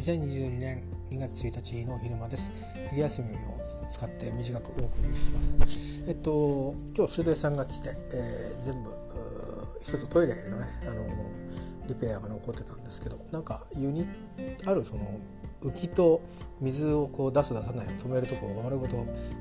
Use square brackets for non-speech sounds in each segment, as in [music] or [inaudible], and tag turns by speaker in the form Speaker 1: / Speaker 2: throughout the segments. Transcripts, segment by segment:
Speaker 1: 2022年2月1日の昼間です。昼休みを使って短くお送りします。えっと今日水道さんが来て、えー、全部一つトイレのねあのリペアが残ってたんですけどなんかユニあるその浮きと水をこう出す出さない止めるところを丸ごと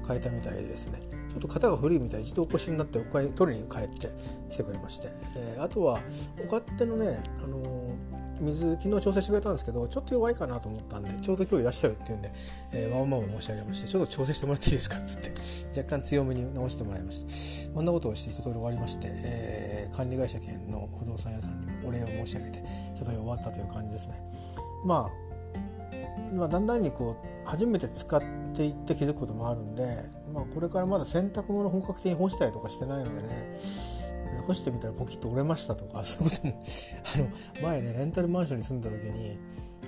Speaker 1: 変えたみたいですね。ちょっと型が古いみたいで一度お越しになってお買い取りに帰ってきてくれまして、えー、あとはお勝手のね、あのー、水昨日調整してくれたんですけどちょっと弱いかなと思ったんでちょうど今日いらっしゃるっていうんで、えー、ワンマンを申し上げましてちょっと調整してもらっていいですかっつって若干強めに直してもらいましてこんなことをして一通り終わりまして、えー、管理会社兼の不動産屋さんにもお礼を申し上げて一通り終わったという感じですね。まあまあ、だんだんにこう初めて使っていって気づくこともあるんで、まあ、これからまだ洗濯物本格的に干したりとかしてないのでね干してみたらポキッと折れましたとか [laughs] そういうこともあの前ねレンタルマンションに住んだ時に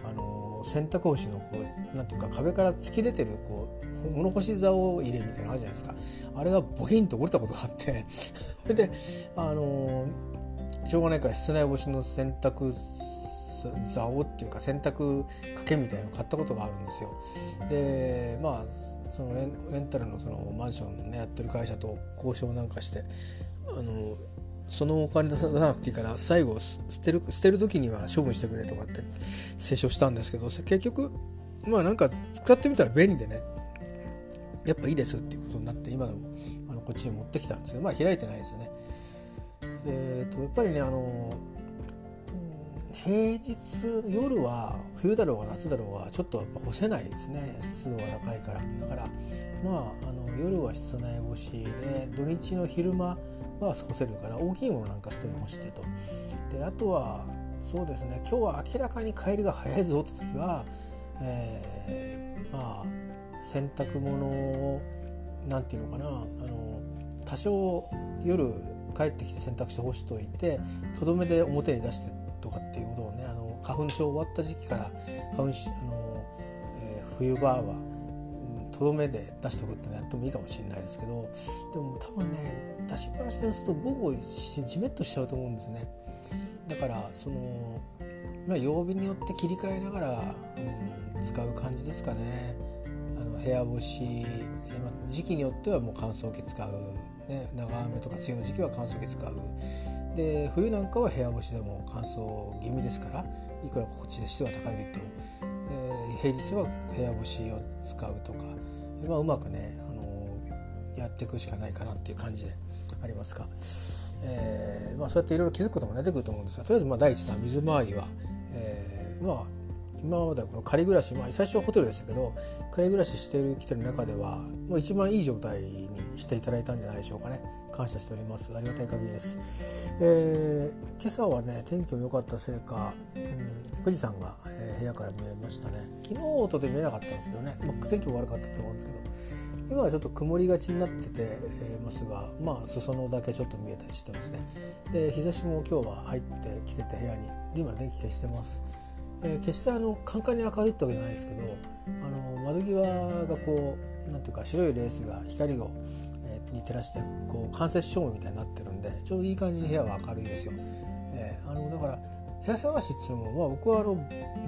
Speaker 1: あの洗濯干しのこうなんていうか壁から突き出てるこう物干し竿入れみたいなのあるじゃないですかあれがボキンと折れたことがあって [laughs] それであのしょうがないから室内干しの洗濯竿っていうか洗濯かけみたいのを買ったことがあるんですよ。でまあそのレンレンタルのそのマンション、ね、やってる会社と交渉なんかしてあのそのお金出さなくていいから最後捨てる捨てる時には処分してくれとかって清書したんですけど結局まあなんか使ってみたら便利でね。やっぱいいですっていうことになって今でもあのこっちに持ってきたんですけどまあ開いてないですよね。えーとやっぱりねあの平日夜は冬だろうが夏だろうがちょっとやっぱ干せないですね。湿度が高いから。だからまああの夜は室内干しで土日の昼間は干せるから大きいものなんか外に干してと。であとはそうですね今日は明らかに帰りが早いぞって時は、えー、まあ洗濯物を何て言うのかなあの多少夜帰ってきて洗濯して干しといてとどめで表に出してとかっていうことをねあの花粉症終わった時期から花粉あの、えー、冬場はとどめで出しておくってのやってもいいかもしれないですけどでも多分ね出しっぱなしにすると午後じめっとしちゃうと思うんですよね。だからそのまあ曜日によって切り替えながら、うん、使う感じですかね。あの部屋干し、まあ、時期によってはもう乾燥機使う、ね、長雨とか梅雨の時期は乾燥機使う。で冬なんかは部屋干しでも乾燥義務ですからいくらこっちで湿度が高いと言っても、平日は部屋干しを使うとか、まあ、うまくね、あの、やっていくしかないかなっていう感じでありますか、えーまあ、そうやっていろいろ気づくことも出てくると思うんですがとりあえずまあ第一弾水回りは、えー、まあ今までこの仮暮らし、まあ、最初はホテルでしたけど仮暮らししてきてる中ではもう一番いい状態にしていただいたんじゃないでしょうかね。感謝しております。ありがたい限りです、えー、今朝はね天気も良かったせいか、うん、富士山が、えー、部屋から見えましたね。昨日とで見えなかったんですけどね、まあ、天気も悪かったと思うんですけど今はちょっと曇りがちになっててますがまあ裾野だけちょっと見えたりしてますね。で日差しも今日は入ってきてて部屋に今電気消してます。えー、決してあのカンカンに明るいってわけじゃないですけどあの窓際がこうなんていうか白いレースが光を、えー、に照らしてこう間接照明みたいになってるんでちょうどいい感じに部屋は明るいですよ。えー、あのだから部屋探しっていうのも、まあ、僕はあの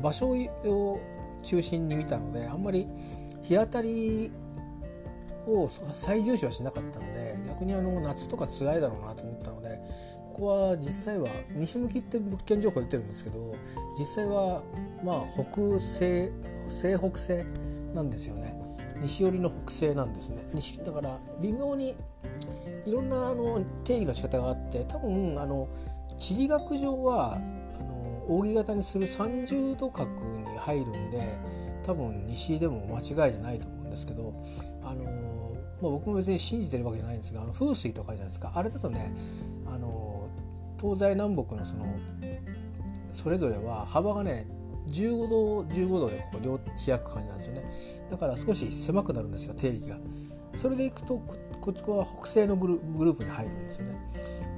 Speaker 1: 場所を中心に見たのであんまり日当たりを最重視はしなかったので逆にあの夏とか辛いだろうなと思ったのでここは実際は西向きって物件情報出てるんですけど実際はまあ北西西北西なんですよね。西寄りの北西なんですね。西だから微妙にいろんなあの定義の仕方があって多分あの地理学上はあの扇形にする30度角に入るんで多分西でも間違いじゃないと思うんですけどあの、まあ、僕も別に信じてるわけじゃないんですがあの風水とかじゃないですか。あれだとねあの東西南北のそのそれぞれは幅がね15度15度でこう両開く感じなんですよね。だから少し狭くなるんですよ定義が。それでいくとこっちは北西のグループに入るんですよね。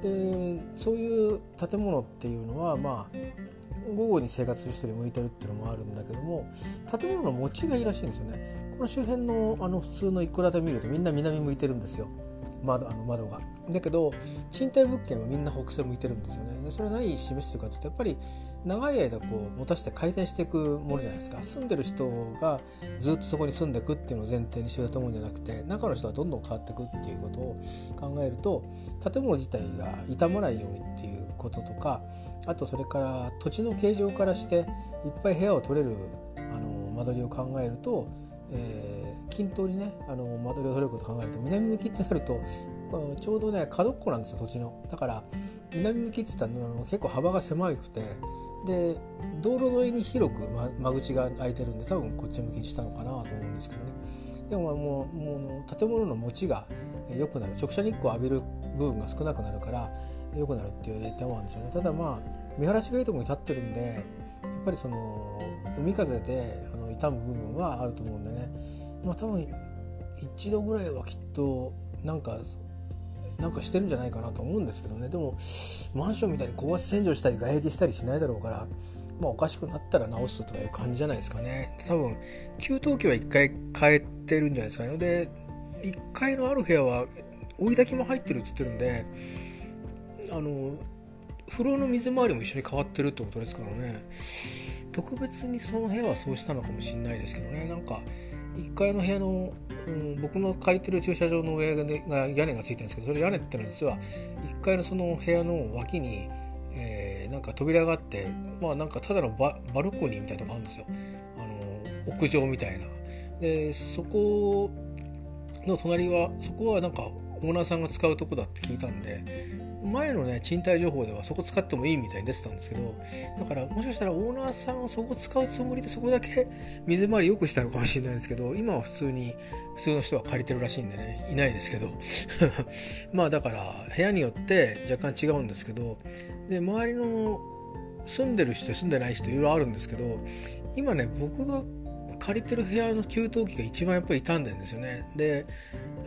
Speaker 1: でそういう建物っていうのはまあ午後に生活する人に向いてるっていうのもあるんだけども建物の持ちがいいらしいんですよね。この周辺のあの普通の一戸建て見るとみんな南向いてるんですよ。窓あの窓が。だけど賃貸物件はみんな北西向いてるんですよね。でそれは何示してるかというとやっぱり長い間こう持たせて回転していくものじゃないですか住んでる人がずっとそこに住んでいくっていうのを前提にしようと思うんじゃなくて中の人はどんどん変わっていくっていうことを考えると建物自体が傷まないようにっていうこととかあとそれから土地の形状からしていっぱい部屋を取れるあの間取りを考えると、えー、均等にねあの間取りを取ること考えると南向きってなるとちょうどね角っこなんですよ土地の。だから南向きって言ったら結構幅が狭くてで道路沿いに広く間口が開いてるんで多分こっち向きにしたのかなと思うんですけどね。でももうもう建物の持ちが良くなる。直射日光を浴びる部分が少なくなるから良くなるっていう点もあるんですよね。ただまあ見晴らしがいいところに立ってるんでやっぱりその海風であの傷む部分はあると思うんでね。まあ多分一度ぐらいはきっとなんかなんかしてるんじゃないかなと思うんですけどね。でもマンションみたいに高圧洗浄したり外壁したりしないだろうからまあおかしくなったら直すとかいう感じじゃないですかね。多分給湯器は1回変えてるんじゃないですかね。で1階のある部屋は追い焚きも入ってるって言ってるんであの風呂の水回りも一緒に変わってるってことですからね。特別にその部屋はそうしたのかもしれないですけどね。なんか1階の部屋の、うん、僕の借りてる駐車場の上が屋根がついてるんですけどそれ屋根ってのは実は1階のその部屋の脇に、えー、なんか扉があってまあなんかただのバルコニーみたいなのがあるんですよ。あの屋上みたいな。でそこの隣はそこはなんかオーナーさんが使うとこだって聞いたんで前のね賃貸情報ではそこ使ってもいいみたいに出てたんですけどだからもしかしたらオーナーさんはそこ使うつもりでそこだけ水回り良くしたのかもしれないですけど今は普通に普通の人は借りてるらしいんでねいないですけど。[laughs] まあだから部屋によって若干違うんですけどで周りの住んでる人住んでない人いろいろあるんですけど今ね僕が借りてる部屋の給湯器が一番やっぱり傷んでるんですよね。で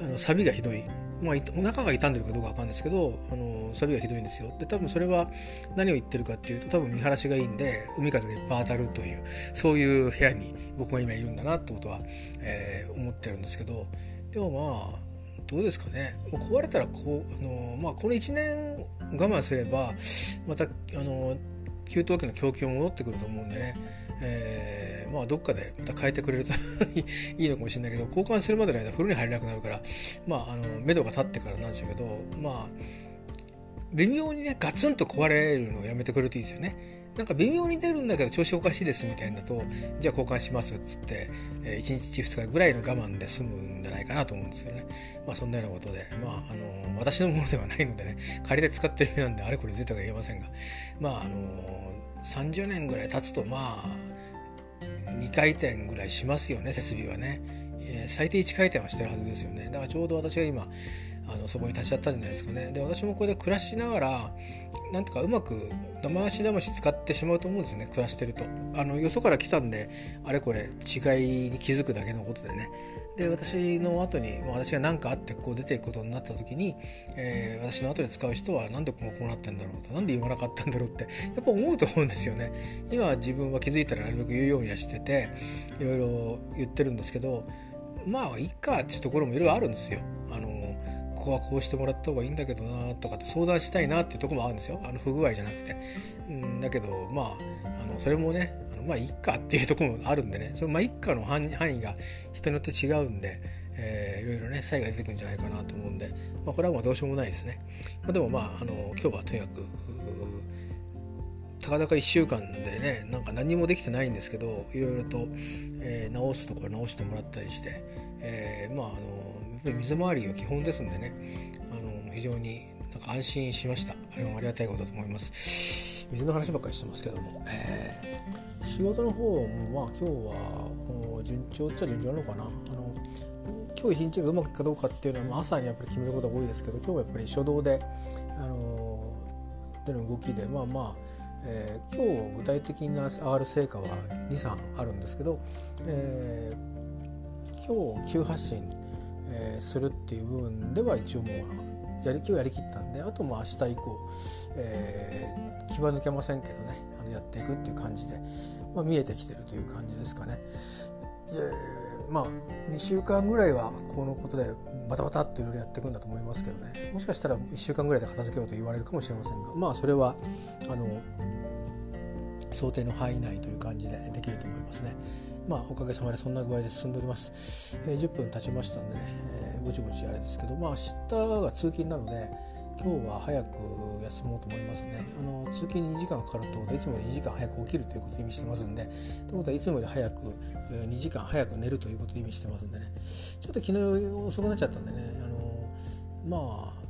Speaker 1: あの錆がひどい。まあ、お腹が傷んでるかどうかわかんないですけどあの錆がひどいんですよ。で多分それは何を言ってるかっていうと多分見晴らしがいいんで海風がいっぱい当たるというそういう部屋に僕は今いるんだなってことは、えー、思ってるんですけど。でもまあどうですかね。壊れたらこうあの、まあ、この1年我慢すればまたあの給湯器の供給も戻ってくると思うんでね。えー、まあどっかでまた変えてくれるといいのかもしれないけど交換するまでの間風呂に入れなくなるからまああの目処が立ってからなんでしょうけどまあ微妙にねガツンと壊れるのをやめてくれるといいですよね。なんか微妙に出るんだけど調子おかしいですみたいなとじゃあ交換しますっつって、えー、1日2日ぐらいの我慢で済むんじゃないかなと思うんですけどねまあそんなようなことでまああの私のものではないのでね借りて使ってるなんであれこれ絶対は言えませんがまああの30年ぐらい経つとまあ2回転ぐらいしますよね設備はね、えー、最低1回転はしてるはずですよね。だからちょうど私が今あのそこに立ち会ったんじゃないですかね。で私もこれで暮らしながらなんとかうまく騙し騙し使ってしまうと思うんですよね暮らしてると。あのよそから来たんであれこれ違いに気づくだけのことでね。で私の後に私が何かあってこう出ていくことになった時に、えー、私の後で使う人は何でこうなってんだろうと何で言わなかったんだろうってやっぱ思うと思うんですよね。今自分は気づいたらなるべく言うようにはしてていろいろ言ってるんですけどまあいっかっていうところもいろいろあるんですよ。あのここはこうしてもらった方がいいんだけどなとかって相談したいなっていうとこもあるんですよ。あの不具合じゃなくて、うん、だけどまああのそれもねまあいっかっていうところもあるんでねそのまあ一家の範囲が人によって違うんで、えー、いろいろね差異が出てくるんじゃないかなと思うんで、まあ、これはもうどうしようもないですね、まあ、でもまああの今日はとにかくたかだか1週間でねなんか何もできてないんですけどいろいろと、えー、直すところ直してもらったりして、えー、まああの水回りが基本ですんでねあの非常になんか安心しました。あれもありがたいことだと思います。水の話ばっかりしてますけども、えー仕事の方もまあ今日は順調っちゃ順調なのかな。あの今日一日がうまくいくかどうかっていうのは、まあ、朝にやっぱり決めることが多いですけど今日はやっぱり初動で、あのでの動きでまあまあ、えー、今日具体的な上がる成果は23あるんですけど、えー、今日急発進、えー、するっていう部分では一応もうやりきをやりきったんであとも明日以降、えー、気は抜けませんけどね。やっていくっていう感じで、まあ、見えてきてるという感じですかね。まあ2週間ぐらいはこのことでバタバタっといろいろやっていくんだと思いますけどねもしかしたら1週間ぐらいで片付けようと言われるかもしれませんがまあそれはあの想定の範囲内という感じでできると思いますね。まあおかげさまでそんな具合で進んでおります。えー、10分経ちましたんでね、えー、ぼちぼちあれですけど、まあ明日が通勤なので今日は早く休もうと思いますね。あの通勤に2時間かかるってことはいつもより2時間早く起きるということを意味してますんで、ということはいつもより早く2時間早く寝るということを意味してますんでね、ちょっと昨日遅くなっちゃったんでね、あのまあ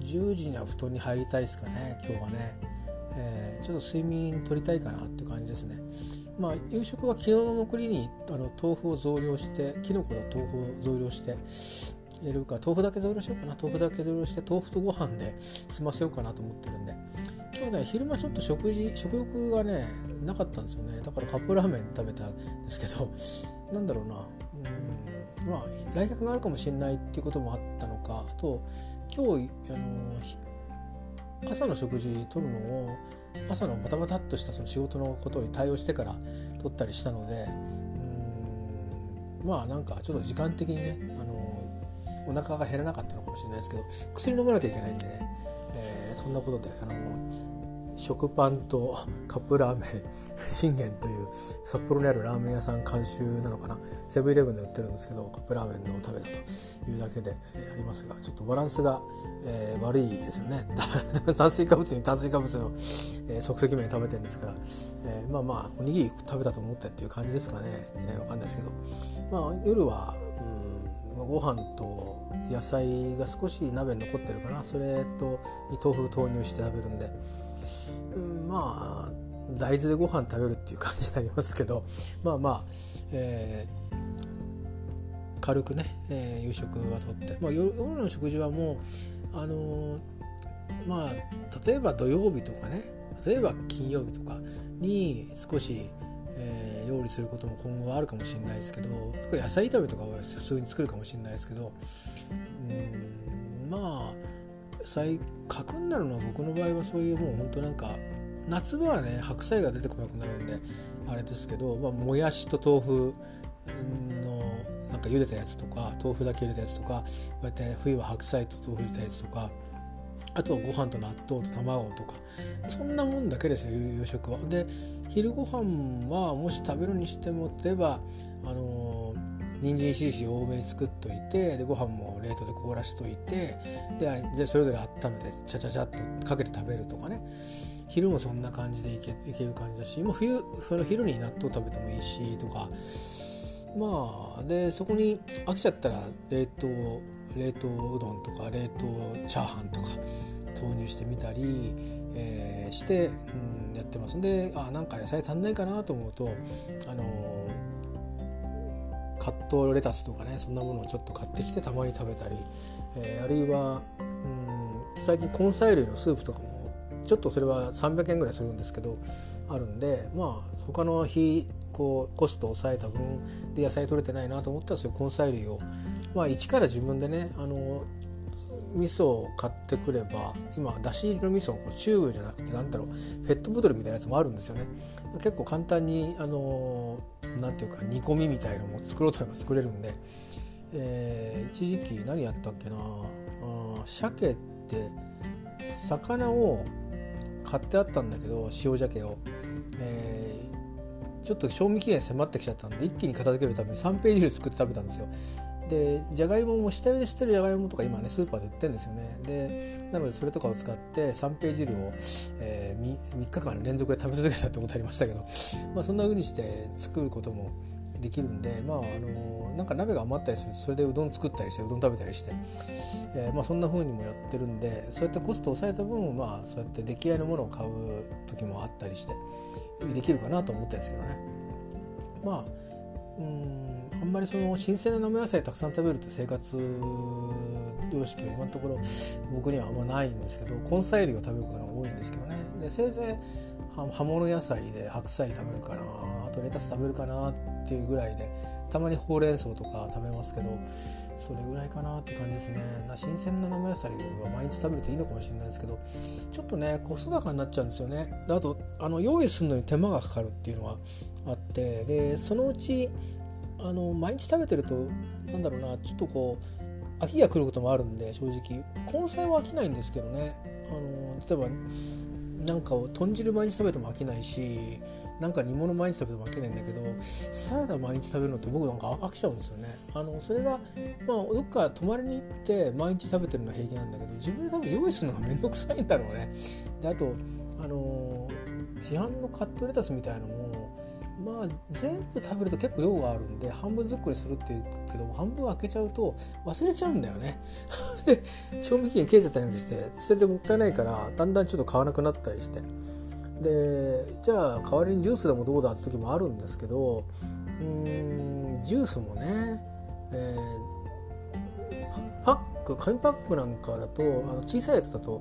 Speaker 1: 10時には布団に入りたいですかね今日はね。えー、ちょっと睡眠取りたいかなって感じですね。まあ、夕食は昨日の残りにあの豆腐を増量してきのこと豆腐を増量して入れるか豆腐だけ増量しようかな。豆腐だけ増量して豆腐とご飯で済ませようかなと思ってるんで。今日ね昼間ちょっと食事食欲がねなかったんですよね。だからカップラーメン食べたんですけど [laughs] なんだろうな。うんまあ来客があるかもしれないっていうこともあったのか。あと今日あの朝の食事とるのを朝のバタバタっとしたその仕事のことに対応してから取ったりしたのでうんまあなんかちょっと時間的にねあお腹が減らなかったのかもしれないですけど薬飲まなきゃいけないんでね、えー、そんなことであの食パンとカップラーメン信玄という札幌にあるラーメン屋さん監修なのかなセブンイレブンで売ってるんですけどカップラーメンの食べたというだけで、ありますがちょっとバランスが、えー、悪いですよね。[laughs] 炭水化物に炭水化物の、えー、即席麺食べてるんですから、えー、まあまあおにぎり食べたと思ってっていう感じですかね、えー、わかんないですけど。まあ夜は、ご飯と野菜が少し鍋に残ってるかな。それとに豆腐投入して食べるんで、うん、まあ大豆でご飯食べるっていう感じになりますけど。まあまあ、えー、軽くね、えー、夕食はとって、まあ、夜の食事はもうあのー、まあ例えば土曜日とかね。例えば金曜日とかに少しえー、料理することも今後はあるかもしれないですけど野菜炒めとかは普通に作るかもしれないですけどうんまあ最核になるのは僕の場合はそういうもう本当なんか夏場はね白菜が出てこなくなるんであれですけど、まあ、もやしと豆腐のなんか茹でたやつとか豆腐だけ茹でたやつとかこうやって冬は白菜と豆腐茹でたやつとかあとはご飯と納豆と卵とかそんなもんだけですよ夕食は。で昼ご飯はもし食べるにしても例えばあの人参しりし多めに作っといてでご飯も冷凍で凍らしといてでそれぞれ温めてちゃちゃちゃっとかけて食べるとかね。昼もそんな感じでいけいける感じだしもう冬その昼に納豆食べてもいいしとか。まあでそこに飽きちゃったら冷凍冷凍うどんとか冷凍チャーハンとか投入してみたり、えー、して、うん、やってます。であなんか野菜足んないかなと思うとあのー、カットレタスとかねそんなものをちょっと買ってきてたまに食べたり、えー、あるいは、うん、最近根菜類のスープとかもちょっとそれは300円ぐらいするんですけどあるんでまあ他の日こうコストを抑えた分で野菜取れてないなと思ったらそういう根菜類をまあ一から自分でねあの味噌を買ってくれば今だし入りの味噌こうチューブじゃなくてなんだろうペットボトルみたいなやつもあるんですよね。結構簡単にあのなんていうか煮込みみたいのも作ろうと思えば作れるんで、えー、一時期何やったっけな。あ鮭って魚を買ってあったんだけど塩鮭を、えー、ちょっと賞味期限迫ってきちゃったんで一気に片付けるために3ページ作って食べたんですよ。でじゃがいもも下茹でしてるじゃがいもとか今ねスーパーで売ってるんですよね。でなのでそれとかを使って三平汁を、えー、3, 3日間連続で食べ続けたってことありましたけど、[laughs] まあ、そんな風にして作ることもできるんでまああのー、なんか鍋が余ったりするとそれでうどん作ったりしてうどん食べたりして、えー、まあ、そんな風にもやってるんでそうやってコストを抑えた分まあそうやって出来合いのものを買う時もあったりしてできるかなと思ったんですけどね。まあうんあんまりその新鮮な生野菜たくさん食べるって生活様式は今のところ僕にはあんまないんですけど根菜類を食べることが多いんですけどね。でせいぜい葉物野菜で白菜食べるかなあとレタス食べるかなっていうぐらいでたまにほうれん草とか食べますけどそれぐらいかなって感じですね。新鮮な生野菜は毎日食べるといいのかもしれないですけどちょっとねコスト高になっちゃうんですよね。あとあの用意するのに手間がかかるっていうのはあってでそのうちあの毎日食べてるとなんだろうなちょっとこう飽きが来ることもあるんで正直。根菜は飽きないんですけどね。あの例えばなんかを豚汁毎日食べても飽きないしなんか煮物毎日食べても飽きないんだけどサラダ毎日食べるのって僕なんか飽きちゃうんですよね。あのそれがまあどっか泊まりに行って毎日食べてるのは平気なんだけど自分で多分用意するのが面倒くさいんだろうね。であとあの市販のカットレタスみたいのもまあ全部食べると結構量があるんで半分ずっくりするっていうけど半分開けちゃうと忘れちゃうんだよね。[laughs] で賞味期限切れちゃったりして捨ててもったいないからだんだんちょっと買わなくなったりして。でじゃあ代わりにジュースでもどうだって時もあるんですけどうんジュースもね、えー、パック紙パックなんかだとあの小さいやつだと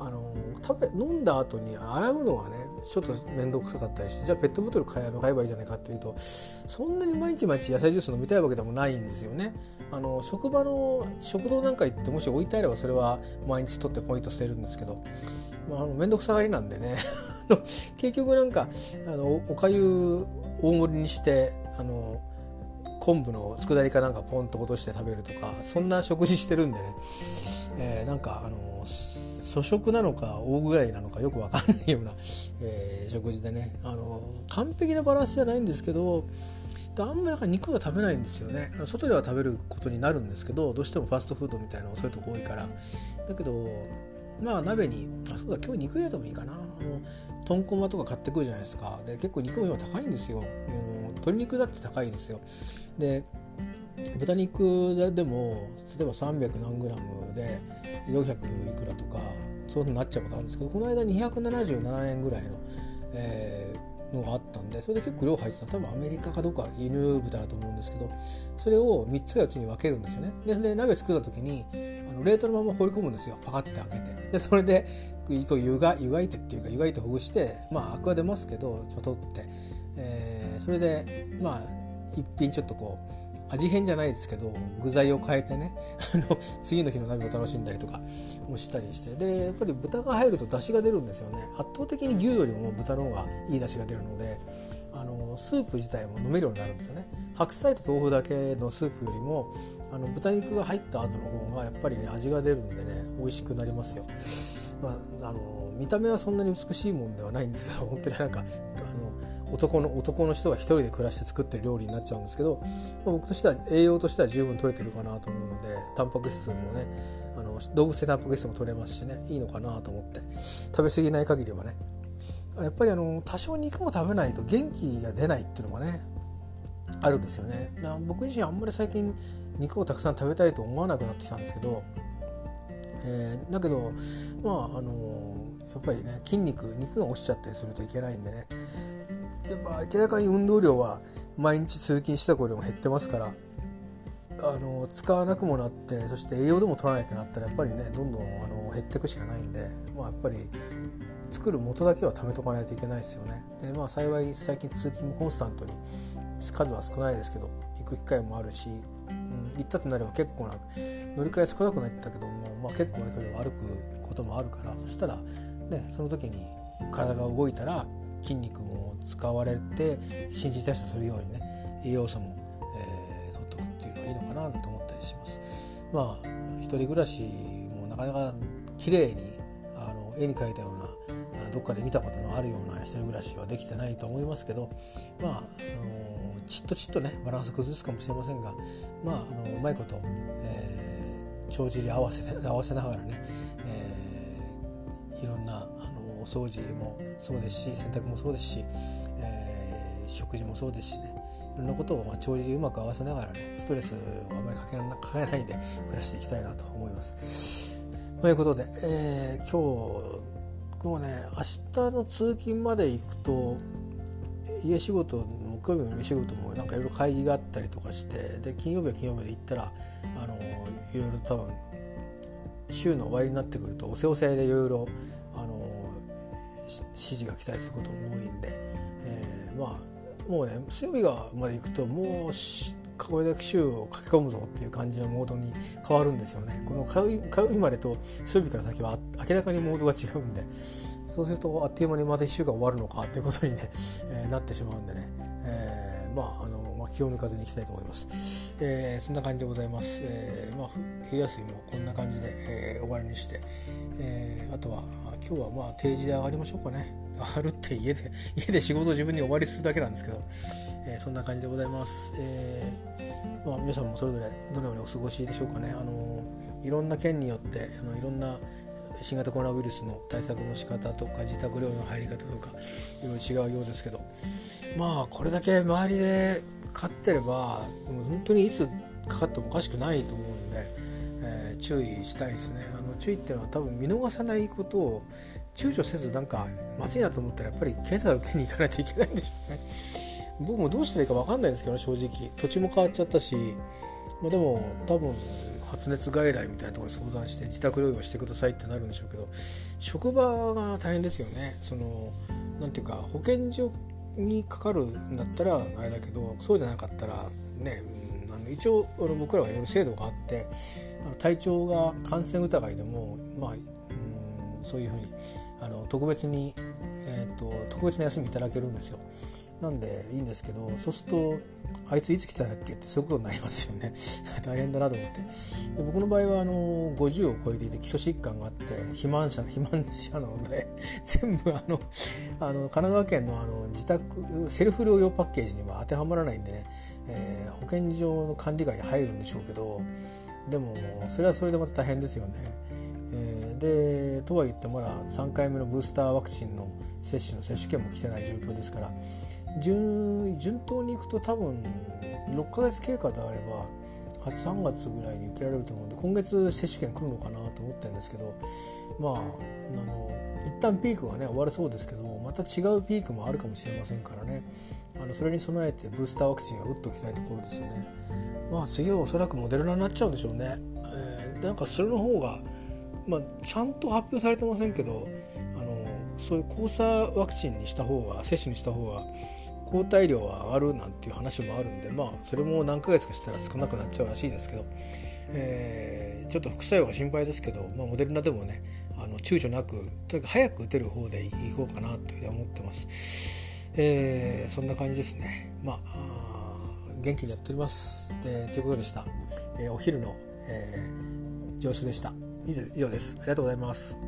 Speaker 1: あの食べ飲んだ後に洗うのがねちょっと面倒くさかったりしてじゃあペットボトル買えばいいじゃないかっていうとそんなに毎日毎日野菜ジュース飲みたいわけでもないんですよね。あの職場の食堂なんか行ってもし置いてあればそれは毎日取ってポイントしてるんですけど、まあ、あの面倒くさがりなんでね [laughs] 結局なんかあのおかゆ大盛りにしてあの昆布の佃煮かなんかポンと落として食べるとかそんな食事してるんでね、えー、なんかあの粗食なのか大具合なのかよく分かんないような、[laughs] えー、食事でね。あの完璧なバランスじゃないんですけどあんまり肉は食べないんですよね。外では食べることになるんですけどどうしてもファストフードみたいなそういうとこ多いから。だけどまあ鍋にあそうだ今日肉入れてもいいかな。豚こまとか買ってくるじゃないですか。で結構肉も今高いんですよ。鶏肉だって高いんですよ。で豚肉でも例えば300何グラムで400いくらとかそういうふうになっちゃうことあるんですけどこの間277円ぐらいの、えー、のがあったんでそれで結構量入ってた。多分アメリカかどうか輸入豚だと思うんですけどそれを3つか4つに分けるんですよね。でで鍋作った時にあの冷凍のまま放り込むんですよ。パカッて開けて。でそれでこう湯が湯がいてっていうか湯がいてほぐしてまあアクは出ますけどちょっと取って、えー、それでまあ一品ちょっとこう味変じゃないですけど具材を変えてね [laughs] あの次の日の鍋を楽しんだりとかもしたりして。でやっぱり豚が入ると出汁が出るんですよね。圧倒的に牛よりも豚の方がいい出汁が出るのであのスープ自体も飲めるようになるんですよね。白菜と豆腐だけのスープよりもあの豚肉が入った後の方がやっぱりね味が出るんでね美味しくなりますよ、まあ、あの見た目はそんなに美しいもんではないんですけど本当になんか男の男の人が一人で暮らして作ってる料理になっちゃうんですけど、まあ、僕としては栄養としては十分取れてるかなと思うのでタンパク質もねあの動物性タンパク質も取れますしねいいのかなと思って食べ過ぎない限りはね。やっぱりあの多少肉も食べないと元気が出ないっていうのがねあるんですよね。僕自身あんまり最近肉をたくさん食べたいと思わなくなってきたんですけど、えー、だけどまああのやっぱりね筋肉肉が落ちちゃったりするといけないんでねやっぱ明らかに運動量は毎日通勤した頃よりも減ってますからあの使わなくもなってそして栄養でも取らないってなったらやっぱりねどんどんあの減っていくしかないんで、まあ、やっぱり作る元だけは貯めとかないといけないですよね。でまあ幸い最近通勤もコンスタントに数は少ないですけど行く機会もあるし、うん、行ったとなれば結構な乗り換え少なくなったけども、まあ、結構な距離を歩くこともあるからそしたら、ね、その時に体が動いたら筋肉も使われて新陳代謝するようにね栄養素も、えー、取っておくっていうのがいいのかなと思ったりします。まあ一人暮らしもなかなか綺麗にあの絵に描いたようなどっかで見たことのあるような一人暮らしはできてないと思いますけどまあ、あのちっとちっとねバランス崩すかもしれませんがまああのうまいこと、えー、帳尻合わせ合わせながらね、えー、いろんな掃除もそうですし洗濯もそうですし、えー、食事もそうですしねいろんなことをまあ帳尻うまく合わせながらねストレスをあまりかけかけないで暮らしていきたいなと思います。ということで、えー、今日もうね明日の通勤まで行くと家仕事木曜日の家仕事もなんかいろいろ会議があったりとかしてで金曜日は金曜日で行ったらあのいろいろ多分週の終わりになってくるとおせおせでいろいろあの指示が来たりすることも多いんで、えー、まあもうね水曜日がまで行くともうこれだけ週を駆け込むぞっていう感じのモードに変わるんですよねこの火曜日までと水曜日から先は明らかにモードが違うんでそうするとあっという間にまた1週間終わるのかっていうことにね、えー、なってしまうんでね、えー、まああのまあ、気を抜かずにいきたいと思います。えー、そんな感じでございます。えー、まあ、冬休みもこんな感じで、えー、終わりにして、えー、あとは今日はまあ定時で上がりましょうかね。上がるって家で [laughs] 家で仕事を自分に終わりするだけなんですけど、えー、そんな感じでございます。えー、まあ、皆さんもそれぞれどのようにお過ごしでしょうかね。あのいろんな県によってあのいろんな新型コロナウイルスの対策の仕方とか自宅療養の入り方とかいろいろ違うようですけどまあこれだけ周りでかってれば本当にいつかかってもおかしくないと思うんで、えー、注意したいですね。あの注意っていうのは多分見逃さないことを躊躇せずなんかまずいなと思ったらやっぱり検査を受けに行かないといけないんでしょうね。僕もどうしたらいいか分かんないんですけど正直土地も変わっちゃったし、まあ、でも多分発熱外来みたいなところに相談して自宅療養してくださいってなるんでしょうけど職場が大変ですよね。そのなんていうか保健所にかかるんだったらあれだけどそうじゃなかったらね、の一応あの僕らはいろいろ制度があってあの体調が感染疑いでもまあ、うん、そういうふうにあの特別に、えーと、特別な休みいただけるんですよ。なんでいいんですけどそうするとあいついつ来たんだっけ？ってそういうことになりますよね。[laughs] 大変だなと思って。で僕の場合はあの50を超えていて基礎疾患があって肥満者の肥満者なので全部あのあの神奈川県のあの自宅セルフ療養パッケージには当てはまらないんでね、えー、保健所の管理外に入るんでしょうけどでもそれはそれでまた大変ですよね。でとは言ってもまだ3回目のブースターワクチンの接種の接種券も来てない状況ですから順順当にいくと多分6ヶ月経過であれば3月ぐらいに受けられると思うんで今月接種券来るのかなと思ってるんですけどまああの一旦ピークがね終わるそうですけどまた違うピークもあるかもしれませんからね。あのそれに備えてブースターワクチンを打っておきたいところですよね。まあ次はおそらくモデルナになっちゃうんでしょうね、えー、なんかそれの方がまあちゃんと発表されてませんけどあのそういう交差ワクチンにした方が接種にした方が抗体量は上がるなんていう話もあるんでまあそれも何ヶ月かしたら少なくなっちゃうらしいですけど、えー、ちょっと副作用が心配ですけど、まあ、モデルナでもねあの躊躇なくとにかく早く打てる方でいこうかなというふうに思ってます、えー、そんな感じですね。まあ元気にやっております。でということでした、えー、お昼の、えー、上司でした。以上です。ありがとうございます。